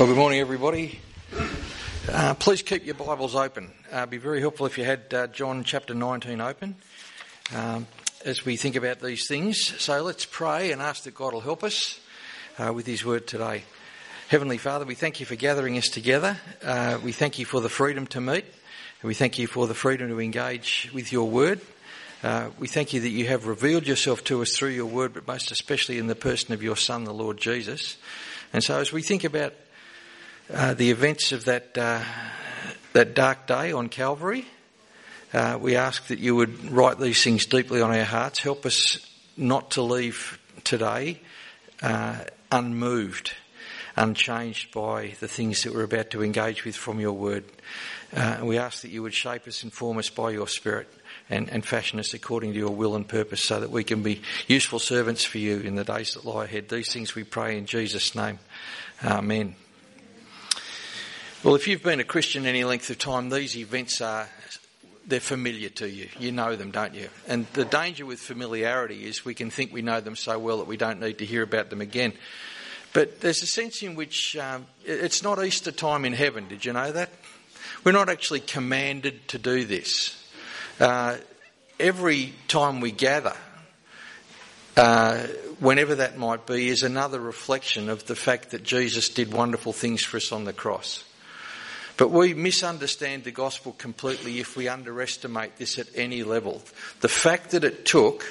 Well, good morning, everybody. Uh, please keep your Bibles open. Uh, it'd be very helpful if you had uh, John chapter 19 open um, as we think about these things. So let's pray and ask that God will help us uh, with His word today. Heavenly Father, we thank you for gathering us together. Uh, we thank you for the freedom to meet. We thank you for the freedom to engage with your word. Uh, we thank you that you have revealed yourself to us through your word, but most especially in the person of your Son, the Lord Jesus. And so as we think about uh, the events of that, uh, that dark day on Calvary. Uh, we ask that you would write these things deeply on our hearts. Help us not to leave today uh, unmoved, unchanged by the things that we're about to engage with from your word. Uh, we ask that you would shape us and form us by your Spirit. And, and, fashion us according to your will and purpose so that we can be useful servants for you in the days that lie ahead. These things we pray in Jesus' name. Amen. Well, if you've been a Christian any length of time, these events are they're familiar to you. You know them, don't you? And the danger with familiarity is we can think we know them so well that we don't need to hear about them again. But there's a sense in which um, it's not Easter time in heaven. Did you know that? We're not actually commanded to do this. Uh, every time we gather, uh, whenever that might be, is another reflection of the fact that Jesus did wonderful things for us on the cross. But we misunderstand the gospel completely if we underestimate this at any level. The fact that it took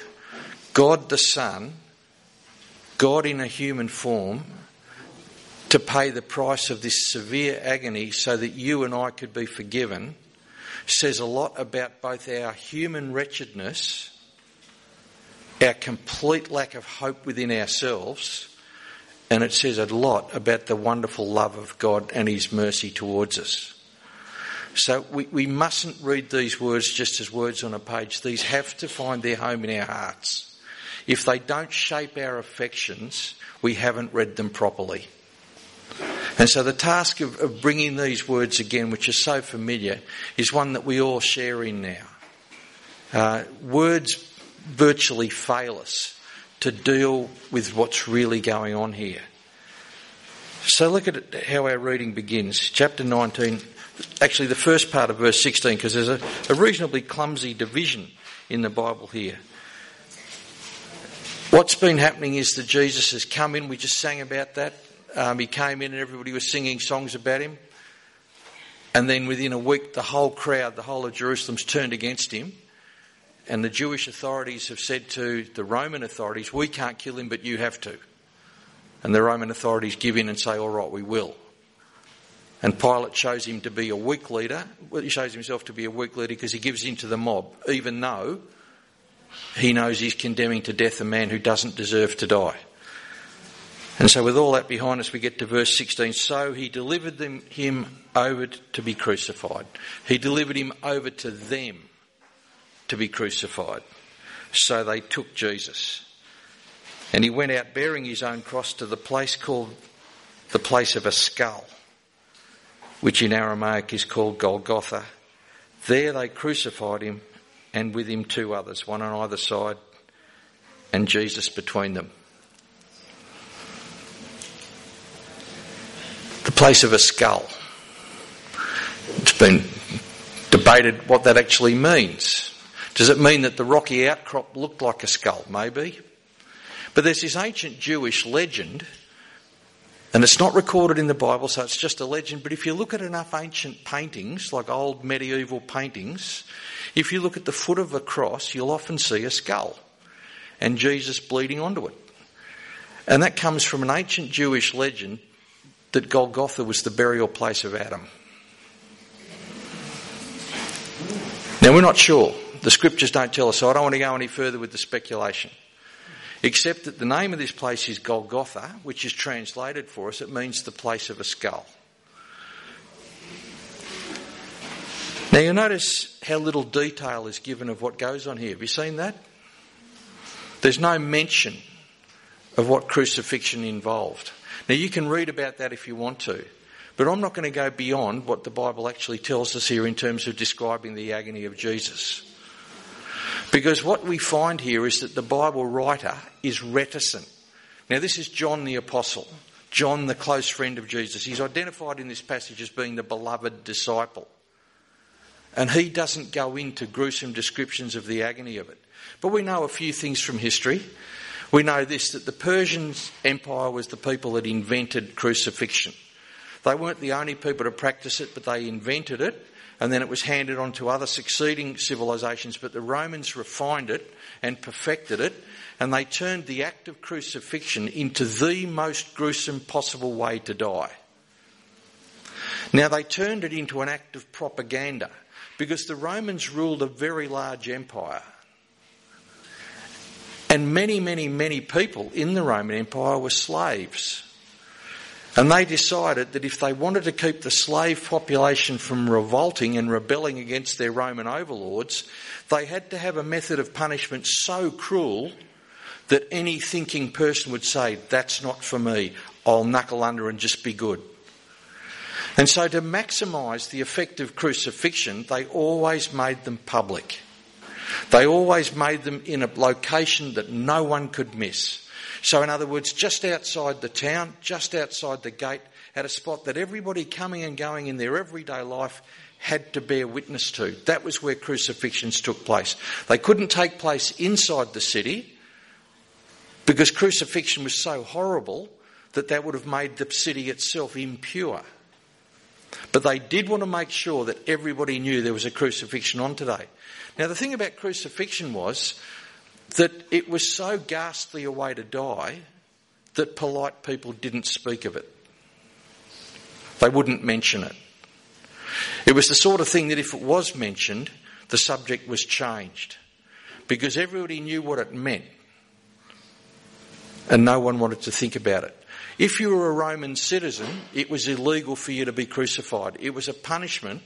God the Son, God in a human form, to pay the price of this severe agony so that you and I could be forgiven says a lot about both our human wretchedness, our complete lack of hope within ourselves, and it says a lot about the wonderful love of God and His mercy towards us. So we, we mustn't read these words just as words on a page. These have to find their home in our hearts. If they don't shape our affections, we haven't read them properly. And so the task of, of bringing these words again, which are so familiar, is one that we all share in now. Uh, words virtually fail us to deal with what's really going on here. So look at how our reading begins. Chapter 19, actually the first part of verse 16, because there's a, a reasonably clumsy division in the Bible here. What's been happening is that Jesus has come in. We just sang about that. Um, he came in and everybody was singing songs about him. And then within a week, the whole crowd, the whole of Jerusalem's turned against him. And the Jewish authorities have said to the Roman authorities, We can't kill him, but you have to. And the Roman authorities give in and say, All right, we will. And Pilate shows him to be a weak leader. Well, he shows himself to be a weak leader because he gives in to the mob, even though he knows he's condemning to death a man who doesn't deserve to die. And so, with all that behind us, we get to verse 16. So he delivered them, him over to be crucified. He delivered him over to them to be crucified. So they took Jesus. And he went out bearing his own cross to the place called the place of a skull, which in Aramaic is called Golgotha. There they crucified him and with him two others, one on either side, and Jesus between them. The place of a skull. It's been debated what that actually means. Does it mean that the rocky outcrop looked like a skull? Maybe. But there's this ancient Jewish legend, and it's not recorded in the Bible, so it's just a legend. But if you look at enough ancient paintings, like old medieval paintings, if you look at the foot of a cross, you'll often see a skull and Jesus bleeding onto it. And that comes from an ancient Jewish legend that Golgotha was the burial place of Adam. Now, we're not sure. The scriptures don't tell us, so I don't want to go any further with the speculation. Except that the name of this place is Golgotha, which is translated for us, it means the place of a skull. Now you'll notice how little detail is given of what goes on here. Have you seen that? There's no mention of what crucifixion involved. Now you can read about that if you want to, but I'm not going to go beyond what the Bible actually tells us here in terms of describing the agony of Jesus. Because what we find here is that the Bible writer is reticent. Now, this is John the Apostle, John, the close friend of Jesus. He's identified in this passage as being the beloved disciple. And he doesn't go into gruesome descriptions of the agony of it. But we know a few things from history. We know this that the Persian Empire was the people that invented crucifixion. They weren't the only people to practice it, but they invented it, and then it was handed on to other succeeding civilizations. But the Romans refined it and perfected it, and they turned the act of crucifixion into the most gruesome possible way to die. Now, they turned it into an act of propaganda because the Romans ruled a very large empire. And many, many, many people in the Roman Empire were slaves. And they decided that if they wanted to keep the slave population from revolting and rebelling against their Roman overlords, they had to have a method of punishment so cruel that any thinking person would say, That's not for me, I'll knuckle under and just be good. And so, to maximise the effect of crucifixion, they always made them public. They always made them in a location that no one could miss. So, in other words, just outside the town, just outside the gate, at a spot that everybody coming and going in their everyday life had to bear witness to. That was where crucifixions took place. They couldn't take place inside the city because crucifixion was so horrible that that would have made the city itself impure. But they did want to make sure that everybody knew there was a crucifixion on today. Now, the thing about crucifixion was that it was so ghastly a way to die that polite people didn't speak of it. They wouldn't mention it. It was the sort of thing that if it was mentioned, the subject was changed because everybody knew what it meant and no one wanted to think about it. If you were a Roman citizen, it was illegal for you to be crucified. It was a punishment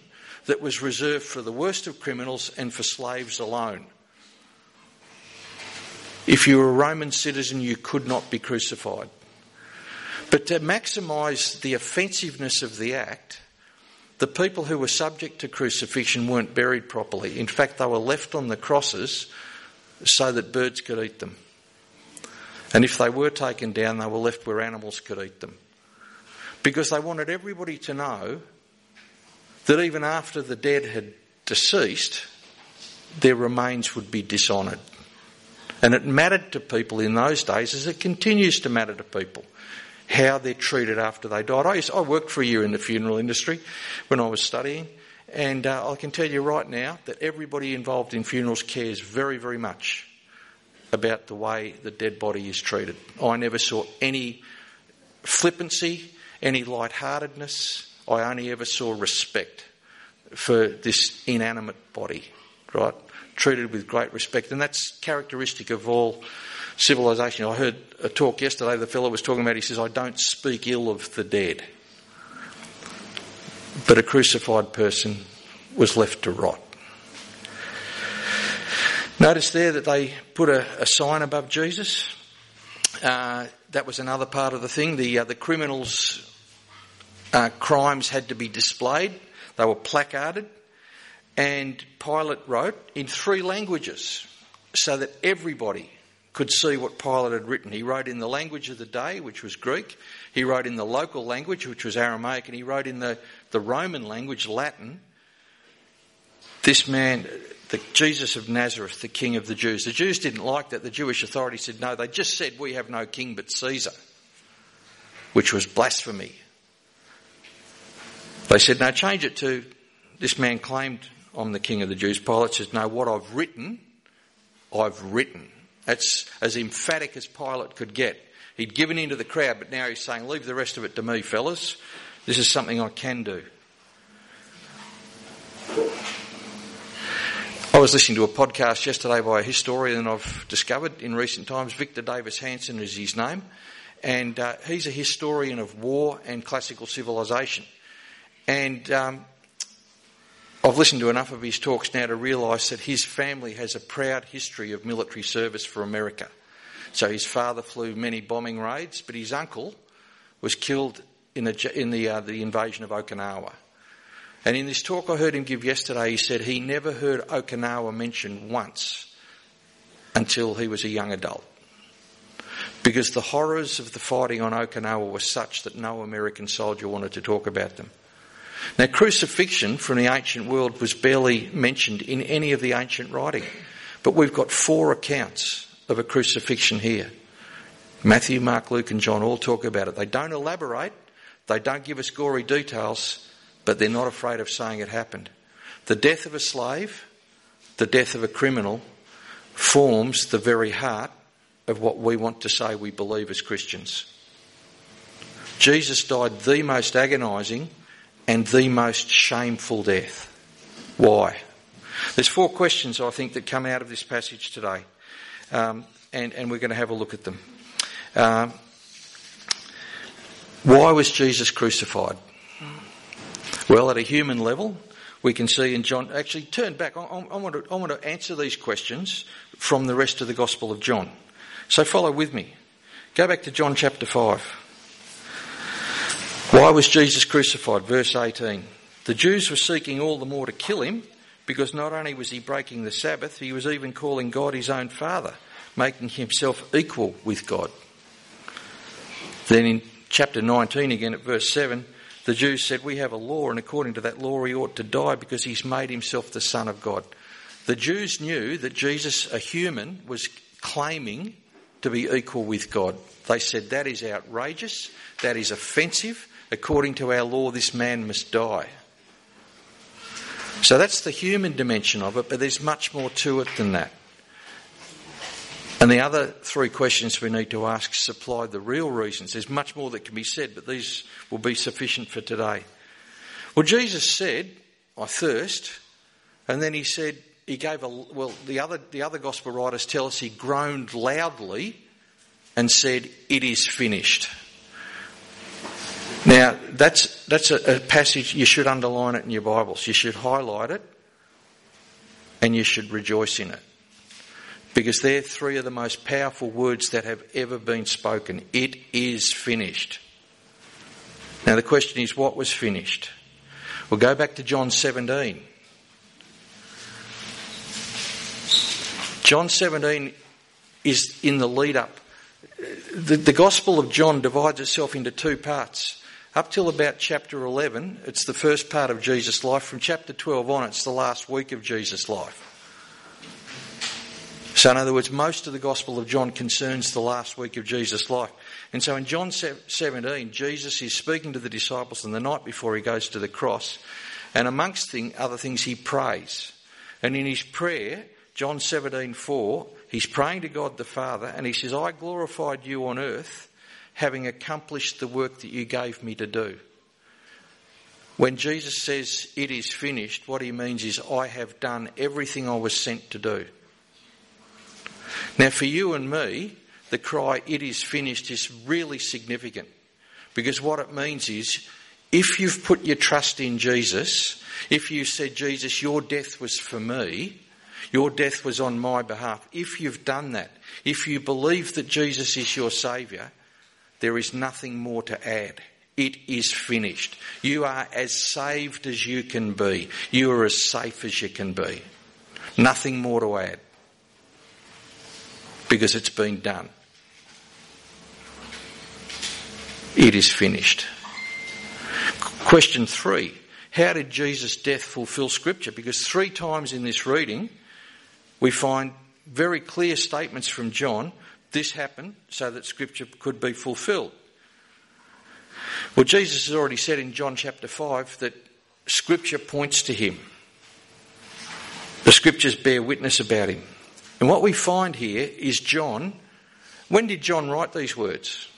that was reserved for the worst of criminals and for slaves alone. If you were a Roman citizen, you could not be crucified. But to maximise the offensiveness of the act, the people who were subject to crucifixion weren't buried properly. In fact, they were left on the crosses so that birds could eat them. And if they were taken down, they were left where animals could eat them. Because they wanted everybody to know that even after the dead had deceased, their remains would be dishonoured. And it mattered to people in those days as it continues to matter to people how they're treated after they died. I, used, I worked for a year in the funeral industry when I was studying, and uh, I can tell you right now that everybody involved in funerals cares very, very much about the way the dead body is treated. I never saw any flippancy, any lightheartedness. I only ever saw respect for this inanimate body, right? Treated with great respect. And that's characteristic of all civilization. I heard a talk yesterday, the fellow was talking about, he says, I don't speak ill of the dead. But a crucified person was left to rot. Notice there that they put a, a sign above Jesus. Uh, that was another part of the thing. The, uh, the criminals' uh, crimes had to be displayed, they were placarded. And Pilate wrote in three languages so that everybody could see what Pilate had written. He wrote in the language of the day, which was Greek. He wrote in the local language, which was Aramaic. And he wrote in the, the Roman language, Latin. This man, the Jesus of Nazareth, the King of the Jews. The Jews didn't like that. The Jewish authorities said no. They just said, We have no king but Caesar, which was blasphemy. They said, No, change it to this man claimed, I'm the King of the Jews. Pilate says, No, what I've written, I've written. That's as emphatic as Pilate could get. He'd given in to the crowd, but now he's saying, Leave the rest of it to me, fellas. This is something I can do. I was listening to a podcast yesterday by a historian I've discovered in recent times. Victor Davis Hanson is his name. And uh, he's a historian of war and classical civilization. And um, I've listened to enough of his talks now to realise that his family has a proud history of military service for America. So his father flew many bombing raids, but his uncle was killed in the, in the, uh, the invasion of Okinawa. And in this talk I heard him give yesterday, he said he never heard Okinawa mentioned once until he was a young adult. because the horrors of the fighting on Okinawa were such that no American soldier wanted to talk about them. Now, crucifixion from the ancient world was barely mentioned in any of the ancient writing, but we've got four accounts of a crucifixion here. Matthew, Mark, Luke, and John all talk about it. They don't elaborate, they don't give us gory details, but they're not afraid of saying it happened. The death of a slave, the death of a criminal, forms the very heart of what we want to say we believe as Christians. Jesus died the most agonising and the most shameful death. Why? There's four questions I think that come out of this passage today, um, and, and, we're going to have a look at them. Um, why was Jesus crucified? Well, at a human level, we can see in John. Actually, turn back. I, I, want to, I want to answer these questions from the rest of the Gospel of John. So follow with me. Go back to John chapter 5. Why was Jesus crucified? Verse 18. The Jews were seeking all the more to kill him because not only was he breaking the Sabbath, he was even calling God his own Father, making himself equal with God. Then in chapter 19, again at verse 7, the Jews said, We have a law, and according to that law, he ought to die because he's made himself the Son of God. The Jews knew that Jesus, a human, was claiming to be equal with God. They said, That is outrageous, that is offensive. According to our law, this man must die. So that's the human dimension of it, but there's much more to it than that. And the other three questions we need to ask supply the real reasons. There's much more that can be said, but these will be sufficient for today. Well, Jesus said, I thirst, and then he said, he gave a well the other the other gospel writers tell us he groaned loudly and said it is finished now that's that's a, a, passage you should underline it in your bibles. You should highlight it and you should rejoice in it. Because they're three of the most powerful words that have ever been spoken. It is finished. Now the question is what was finished? We'll go back to john 17 John 17 is in the lead up. The, the, Gospel of John divides itself into two parts. Up till about chapter 11, it's the first part of Jesus' life. From chapter 12 on, it's the last week of Jesus' life. So, in other words, most of the Gospel of John concerns the last week of Jesus' life. And so in John 17, Jesus is speaking to the disciples on the night before he goes to the cross, and amongst other things, he prays. And in his prayer, John 17:4, he's praying to God the Father and he says, "I glorified you on earth, having accomplished the work that you gave me to do." When Jesus says it is finished, what he means is I have done everything I was sent to do. Now for you and me, the cry it is finished is really significant because what it means is if you've put your trust in Jesus, if you said, Jesus, your death was for me, your death was on my behalf. If you've done that, if you believe that Jesus is your Saviour, there is nothing more to add. It is finished. You are as saved as you can be. You are as safe as you can be. Nothing more to add. Because it's been done. It is finished. Question three How did Jesus' death fulfill Scripture? Because three times in this reading, we find very clear statements from John this happened so that Scripture could be fulfilled. Well, Jesus has already said in John chapter 5 that Scripture points to him. The Scriptures bear witness about him. And what we find here is John. When did John write these words?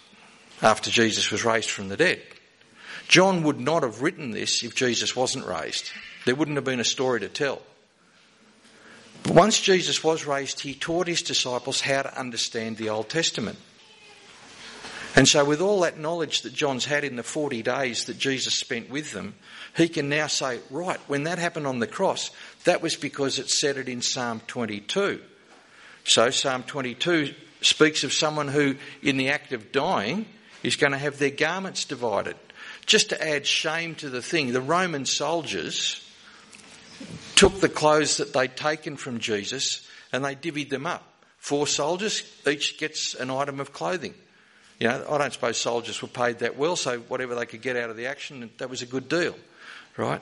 After Jesus was raised from the dead. John would not have written this if Jesus wasn't raised. There wouldn't have been a story to tell. Once Jesus was raised, he taught his disciples how to understand the Old Testament. And so, with all that knowledge that John's had in the 40 days that Jesus spent with them, he can now say, right, when that happened on the cross, that was because it said it in Psalm 22. So, Psalm 22 speaks of someone who, in the act of dying, is going to have their garments divided. Just to add shame to the thing, the Roman soldiers took the clothes that they'd taken from Jesus and they divvied them up. Four soldiers, each gets an item of clothing. You know, I don't suppose soldiers were paid that well, so whatever they could get out of the action, that was a good deal, right?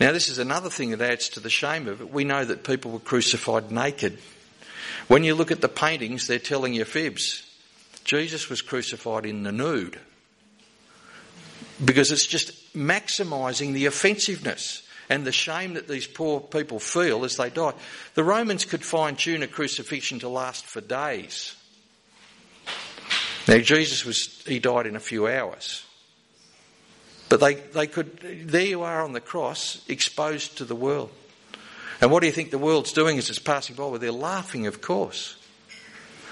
Now, this is another thing that adds to the shame of it. We know that people were crucified naked. When you look at the paintings, they're telling you fibs. Jesus was crucified in the nude because it's just maximising the offensiveness and the shame that these poor people feel as they die. The Romans could fine tune a crucifixion to last for days. Now, Jesus was, he died in a few hours. But they, they could, there you are on the cross, exposed to the world. And what do you think the world's doing as it's passing by? Well, they're laughing, of course.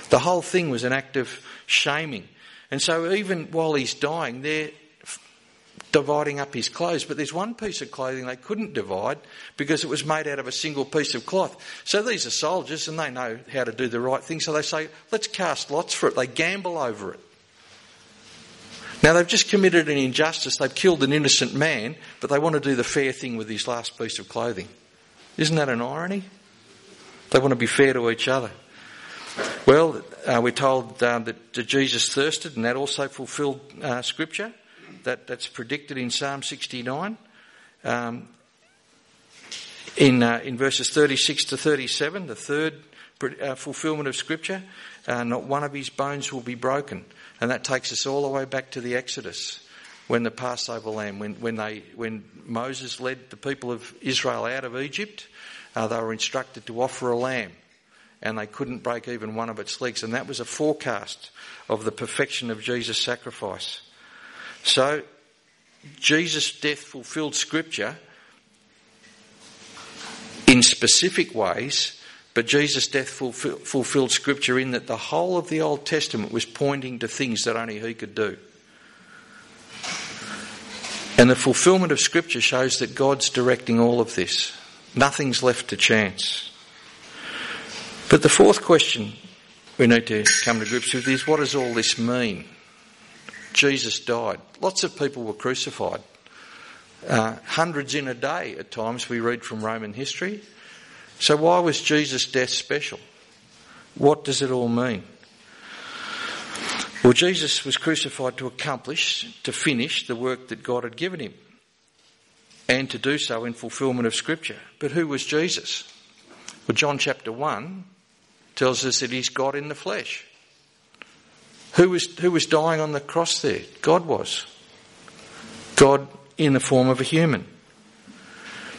The whole thing was an act of shaming. And so even while he's dying, they're dividing up his clothes. But there's one piece of clothing they couldn't divide because it was made out of a single piece of cloth. So these are soldiers and they know how to do the right thing. So they say, let's cast lots for it. They gamble over it. Now they've just committed an injustice. They've killed an innocent man, but they want to do the fair thing with his last piece of clothing. Isn't that an irony? They want to be fair to each other. Well, uh, we're told uh, that, Jesus thirsted, and that also fulfilled uh, Scripture. That, that's predicted in Psalm 69. Um, in, uh, in verses 36 to 37, the third uh, fulfillment of Scripture, uh, not one of his bones will be broken. And that takes us all the way back to the Exodus when the Passover lamb, when, when, they, when Moses led the people of Israel out of Egypt, uh, they were instructed to offer a lamb and they couldn't break even one of its legs. And that was a forecast of the perfection of Jesus' sacrifice. So, Jesus' death fulfilled Scripture in specific ways, but Jesus' death fulfilled Scripture in that the whole of the Old Testament was pointing to things that only He could do. And the fulfillment of Scripture shows that God's directing all of this. Nothing's left to chance. But the fourth question we need to come to grips with is what does all this mean? Jesus died. Lots of people were crucified. Uh, hundreds in a day at times, we read from Roman history. So, why was Jesus' death special? What does it all mean? Well, Jesus was crucified to accomplish, to finish the work that God had given him, and to do so in fulfilment of Scripture. But who was Jesus? Well, John chapter 1 tells us that he's God in the flesh. Who was, who was dying on the cross there? God was. God in the form of a human.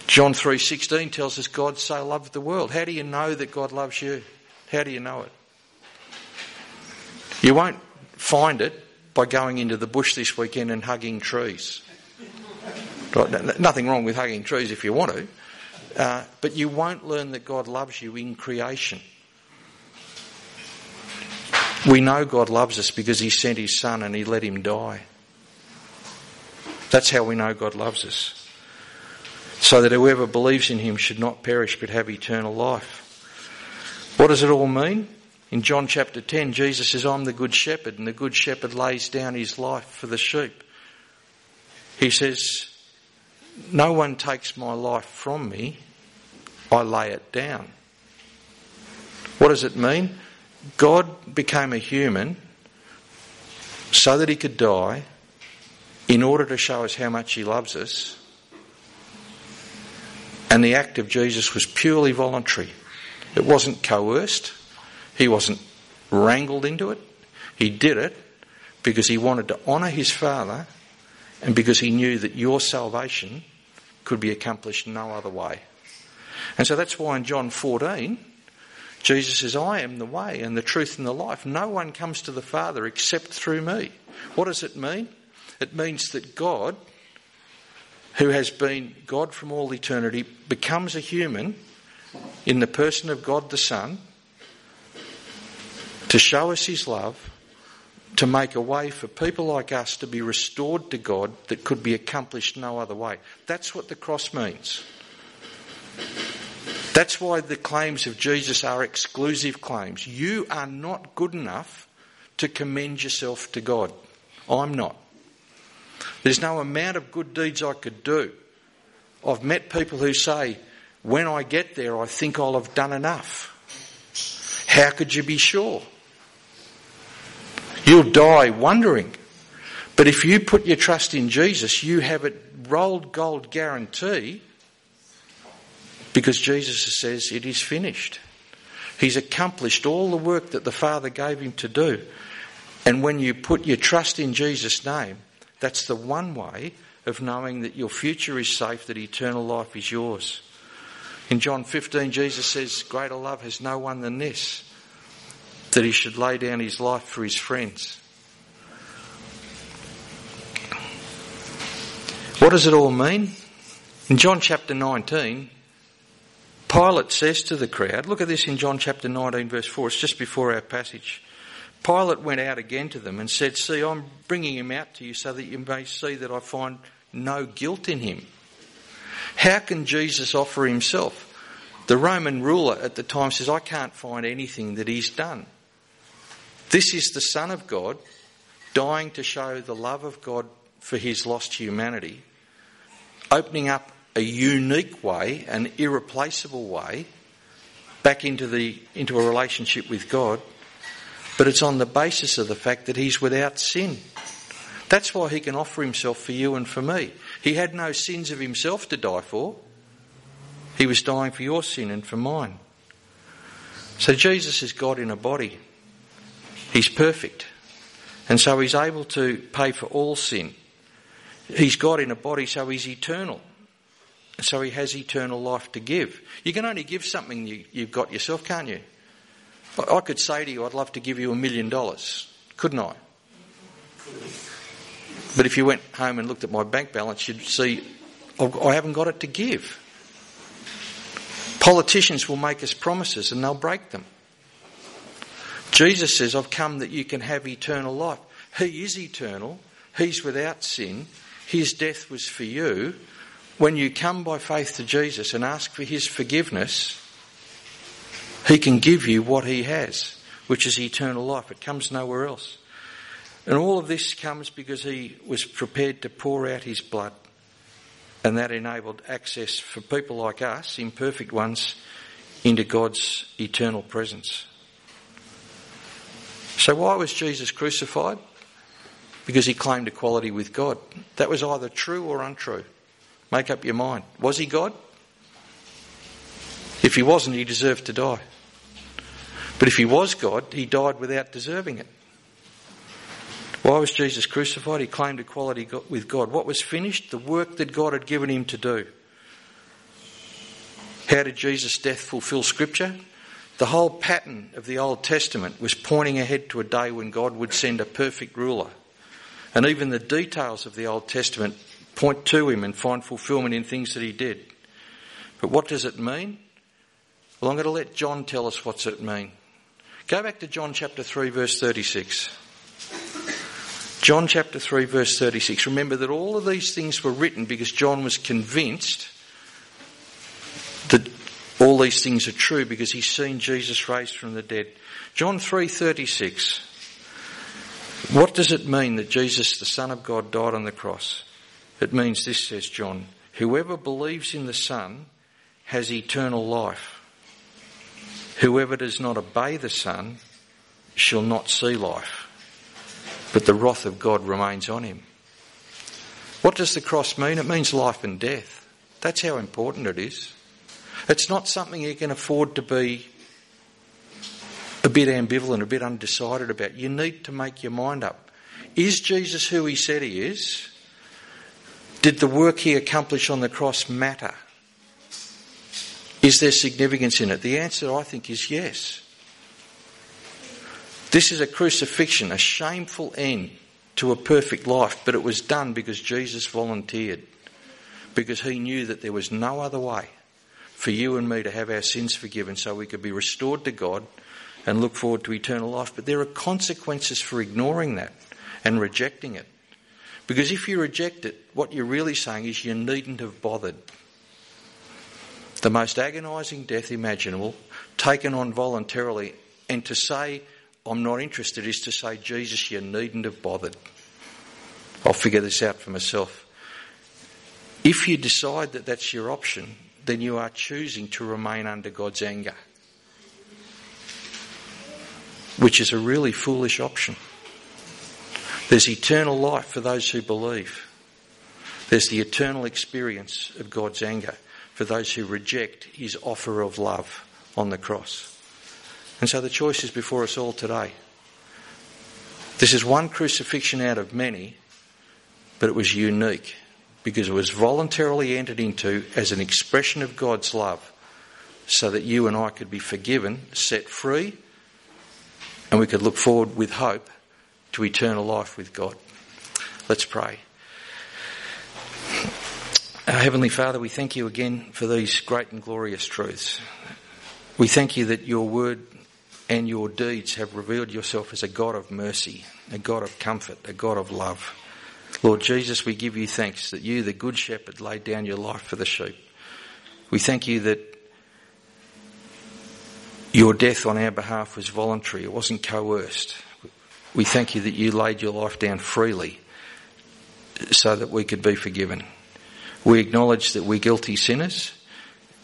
John 3:16 tells us God so loved the world. How do you know that God loves you? How do you know it? You won't find it by going into the bush this weekend and hugging trees. Nothing wrong with hugging trees if you want to, uh, but you won't learn that God loves you in creation. We know God loves us because He sent His Son and He let Him die. That's how we know God loves us. So that whoever believes in Him should not perish but have eternal life. What does it all mean? In John chapter 10, Jesus says, I'm the good shepherd, and the good shepherd lays down his life for the sheep. He says, No one takes my life from me, I lay it down. What does it mean? God became a human so that he could die in order to show us how much he loves us. And the act of Jesus was purely voluntary. It wasn't coerced. He wasn't wrangled into it. He did it because he wanted to honour his Father and because he knew that your salvation could be accomplished no other way. And so that's why in John 14, Jesus says, I am the way and the truth and the life. No one comes to the Father except through me. What does it mean? It means that God, who has been God from all eternity, becomes a human in the person of God the Son to show us his love, to make a way for people like us to be restored to God that could be accomplished no other way. That's what the cross means. That's why the claims of Jesus are exclusive claims. You are not good enough to commend yourself to God. I'm not. There's no amount of good deeds I could do. I've met people who say, when I get there, I think I'll have done enough. How could you be sure? You'll die wondering. But if you put your trust in Jesus, you have a rolled gold guarantee because Jesus says it is finished. He's accomplished all the work that the Father gave him to do. And when you put your trust in Jesus' name, that's the one way of knowing that your future is safe, that eternal life is yours. In John 15, Jesus says, Greater love has no one than this, that he should lay down his life for his friends. What does it all mean? In John chapter 19, Pilate says to the crowd, look at this in John chapter 19, verse 4, it's just before our passage. Pilate went out again to them and said, See, I'm bringing him out to you so that you may see that I find no guilt in him. How can Jesus offer himself? The Roman ruler at the time says, I can't find anything that he's done. This is the Son of God dying to show the love of God for his lost humanity, opening up a unique way, an irreplaceable way, back into, the, into a relationship with God, but it's on the basis of the fact that he's without sin. That's why he can offer himself for you and for me. He had no sins of himself to die for. He was dying for your sin and for mine. So Jesus is God in a body. He's perfect. And so he's able to pay for all sin. He's God in a body, so he's eternal. So he has eternal life to give. You can only give something you, have got yourself, can't you? I could say to you, I'd love to give you a million dollars, couldn't I? But if you went home and looked at my bank balance, you'd see I haven't got it to give. Politicians will make us promises and they'll break them. Jesus says, I've come that you can have eternal life. He is eternal. He's without sin. His death was for you when you come by faith to Jesus and ask for His forgiveness, He can give you what He has, which is eternal life. It comes nowhere else. And all of this comes because He was prepared to pour out His blood. And that enabled access for people like us, imperfect ones, into God's eternal presence. So, why was Jesus crucified? Because he claimed equality with God. That was either true or untrue. Make up your mind. Was he God? If he wasn't, he deserved to die. But if he was God, he died without deserving it. Why was Jesus crucified? He claimed equality with God. What was finished? The work that God had given him to do. How did Jesus' death fulfill Scripture? The whole pattern of the Old Testament was pointing ahead to a day when God would send a perfect ruler. And even the details of the Old Testament point to him and find fulfillment in things that he did. But what does it mean? Well, I'm going to let John tell us what's it mean. Go back to John chapter 3 verse 36. John chapter 3 verse 36. Remember that all of these things were written because John was convinced that all these things are true because he's seen Jesus raised from the dead. John 3:36. What does it mean that Jesus the son of God died on the cross? It means this, says John whoever believes in the Son has eternal life. Whoever does not obey the Son shall not see life, but the wrath of God remains on him. What does the cross mean? It means life and death. That's how important it is. It's not something you can afford to be a bit ambivalent, a bit undecided about. You need to make your mind up. Is Jesus who he said he is? Did the work he accomplished on the cross matter? Is there significance in it? The answer, I think, is yes. This is a crucifixion, a shameful end to a perfect life, but it was done because Jesus volunteered, because he knew that there was no other way for you and me to have our sins forgiven so we could be restored to God and look forward to eternal life. But there are consequences for ignoring that and rejecting it. Because if you reject it, what you're really saying is you needn't have bothered. The most agonising death imaginable, taken on voluntarily, and to say, I'm not interested, is to say, Jesus, you needn't have bothered. I'll figure this out for myself. If you decide that that's your option, then you are choosing to remain under God's anger. which is a really foolish option. There's eternal life for those who believe. There's the eternal experience of God's anger for those who reject his offer of love on the cross. And so the choice is before us all today. This is one crucifixion out of many, but it was unique because it was voluntarily entered into as an expression of God's love so that you and I could be forgiven, set free, and we could look forward with hope to eternal life with God. Let's pray. Our Heavenly Father, we thank you again for these great and glorious truths. We thank you that your word and your deeds have revealed yourself as a God of mercy, a God of comfort, a God of love. Lord Jesus, we give you thanks that you, the Good Shepherd, laid down your life for the sheep. We thank you that your death on our behalf was voluntary, it wasn't coerced. We thank you that you laid your life down freely so that we could be forgiven. We acknowledge that we're guilty sinners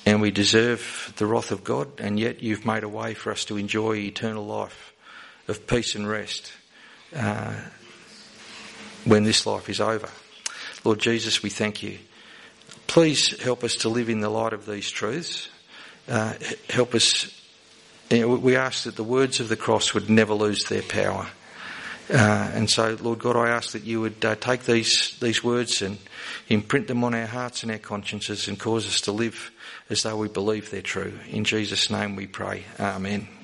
and we deserve the wrath of God, and yet you've made a way for us to enjoy eternal life of peace and rest uh, when this life is over. Lord Jesus, we thank you. Please help us to live in the light of these truths. Uh, help us. You know, we ask that the words of the cross would never lose their power. Uh, and so, Lord God, I ask that you would uh, take these these words and imprint them on our hearts and our consciences, and cause us to live as though we believe they're true. In Jesus' name, we pray. Amen.